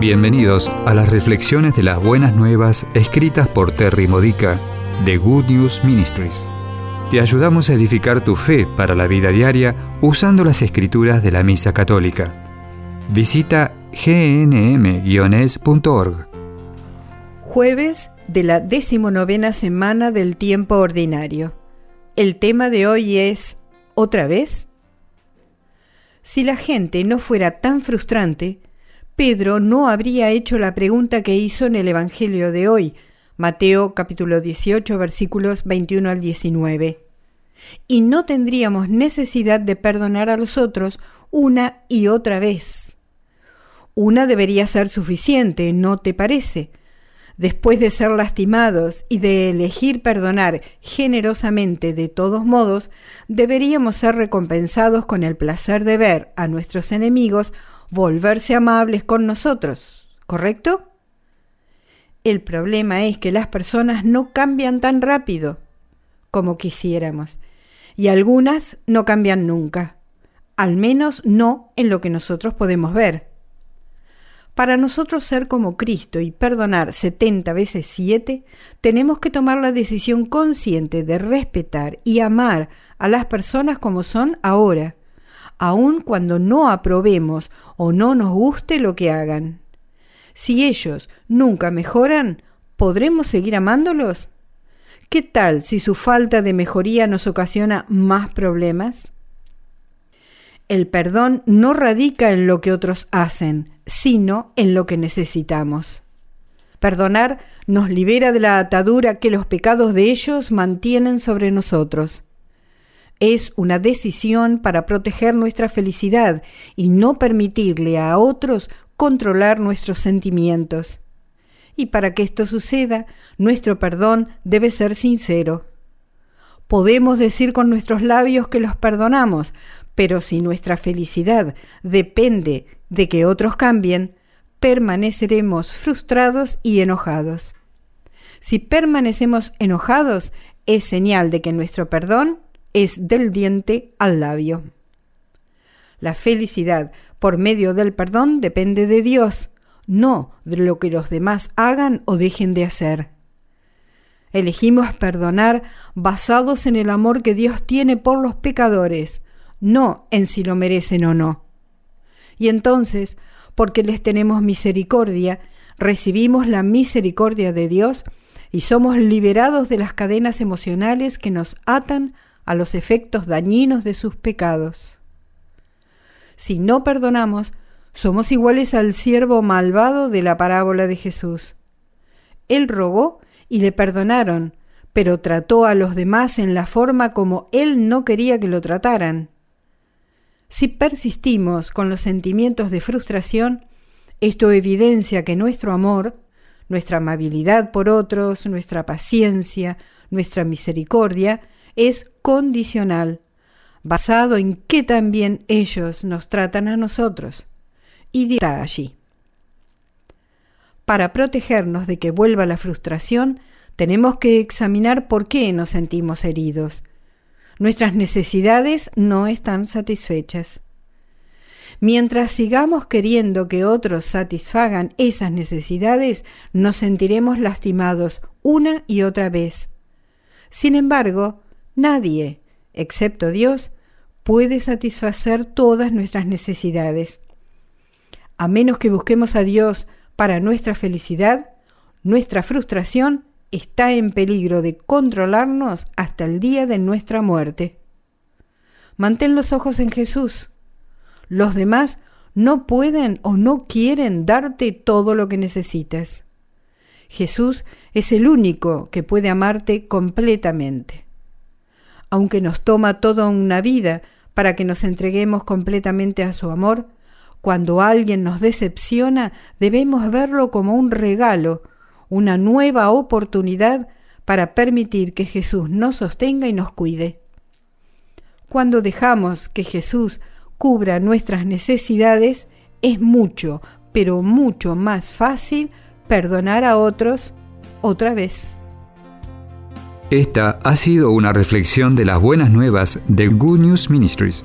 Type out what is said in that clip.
Bienvenidos a las reflexiones de las buenas nuevas escritas por Terry Modica de Good News Ministries. Te ayudamos a edificar tu fe para la vida diaria usando las escrituras de la Misa Católica. Visita gnm-es.org. Jueves de la decimonovena semana del tiempo ordinario. El tema de hoy es ¿Otra vez? Si la gente no fuera tan frustrante, Pedro no habría hecho la pregunta que hizo en el Evangelio de hoy, Mateo capítulo 18 versículos 21 al 19. Y no tendríamos necesidad de perdonar a los otros una y otra vez. Una debería ser suficiente, ¿no te parece? Después de ser lastimados y de elegir perdonar generosamente de todos modos, deberíamos ser recompensados con el placer de ver a nuestros enemigos volverse amables con nosotros, ¿correcto? El problema es que las personas no cambian tan rápido como quisiéramos, y algunas no cambian nunca, al menos no en lo que nosotros podemos ver. Para nosotros ser como Cristo y perdonar 70 veces 7, tenemos que tomar la decisión consciente de respetar y amar a las personas como son ahora, aun cuando no aprobemos o no nos guste lo que hagan. Si ellos nunca mejoran, ¿podremos seguir amándolos? ¿Qué tal si su falta de mejoría nos ocasiona más problemas? El perdón no radica en lo que otros hacen, sino en lo que necesitamos. Perdonar nos libera de la atadura que los pecados de ellos mantienen sobre nosotros. Es una decisión para proteger nuestra felicidad y no permitirle a otros controlar nuestros sentimientos. Y para que esto suceda, nuestro perdón debe ser sincero. Podemos decir con nuestros labios que los perdonamos, pero si nuestra felicidad depende de que otros cambien, permaneceremos frustrados y enojados. Si permanecemos enojados, es señal de que nuestro perdón es del diente al labio. La felicidad por medio del perdón depende de Dios, no de lo que los demás hagan o dejen de hacer. Elegimos perdonar basados en el amor que Dios tiene por los pecadores, no en si lo merecen o no. Y entonces, porque les tenemos misericordia, recibimos la misericordia de Dios y somos liberados de las cadenas emocionales que nos atan a los efectos dañinos de sus pecados. Si no perdonamos, somos iguales al siervo malvado de la parábola de Jesús. Él rogó y le perdonaron, pero trató a los demás en la forma como él no quería que lo trataran. Si persistimos con los sentimientos de frustración, esto evidencia que nuestro amor, nuestra amabilidad por otros, nuestra paciencia, nuestra misericordia, es condicional, basado en que también ellos nos tratan a nosotros. Y está allí. Para protegernos de que vuelva la frustración, tenemos que examinar por qué nos sentimos heridos. Nuestras necesidades no están satisfechas. Mientras sigamos queriendo que otros satisfagan esas necesidades, nos sentiremos lastimados una y otra vez. Sin embargo, Nadie, excepto Dios, puede satisfacer todas nuestras necesidades. A menos que busquemos a Dios para nuestra felicidad, nuestra frustración está en peligro de controlarnos hasta el día de nuestra muerte. Mantén los ojos en Jesús. Los demás no pueden o no quieren darte todo lo que necesitas. Jesús es el único que puede amarte completamente aunque nos toma toda una vida para que nos entreguemos completamente a su amor, cuando alguien nos decepciona debemos verlo como un regalo, una nueva oportunidad para permitir que Jesús nos sostenga y nos cuide. Cuando dejamos que Jesús cubra nuestras necesidades, es mucho, pero mucho más fácil perdonar a otros otra vez. Esta ha sido una reflexión de las buenas nuevas de Good News Ministries,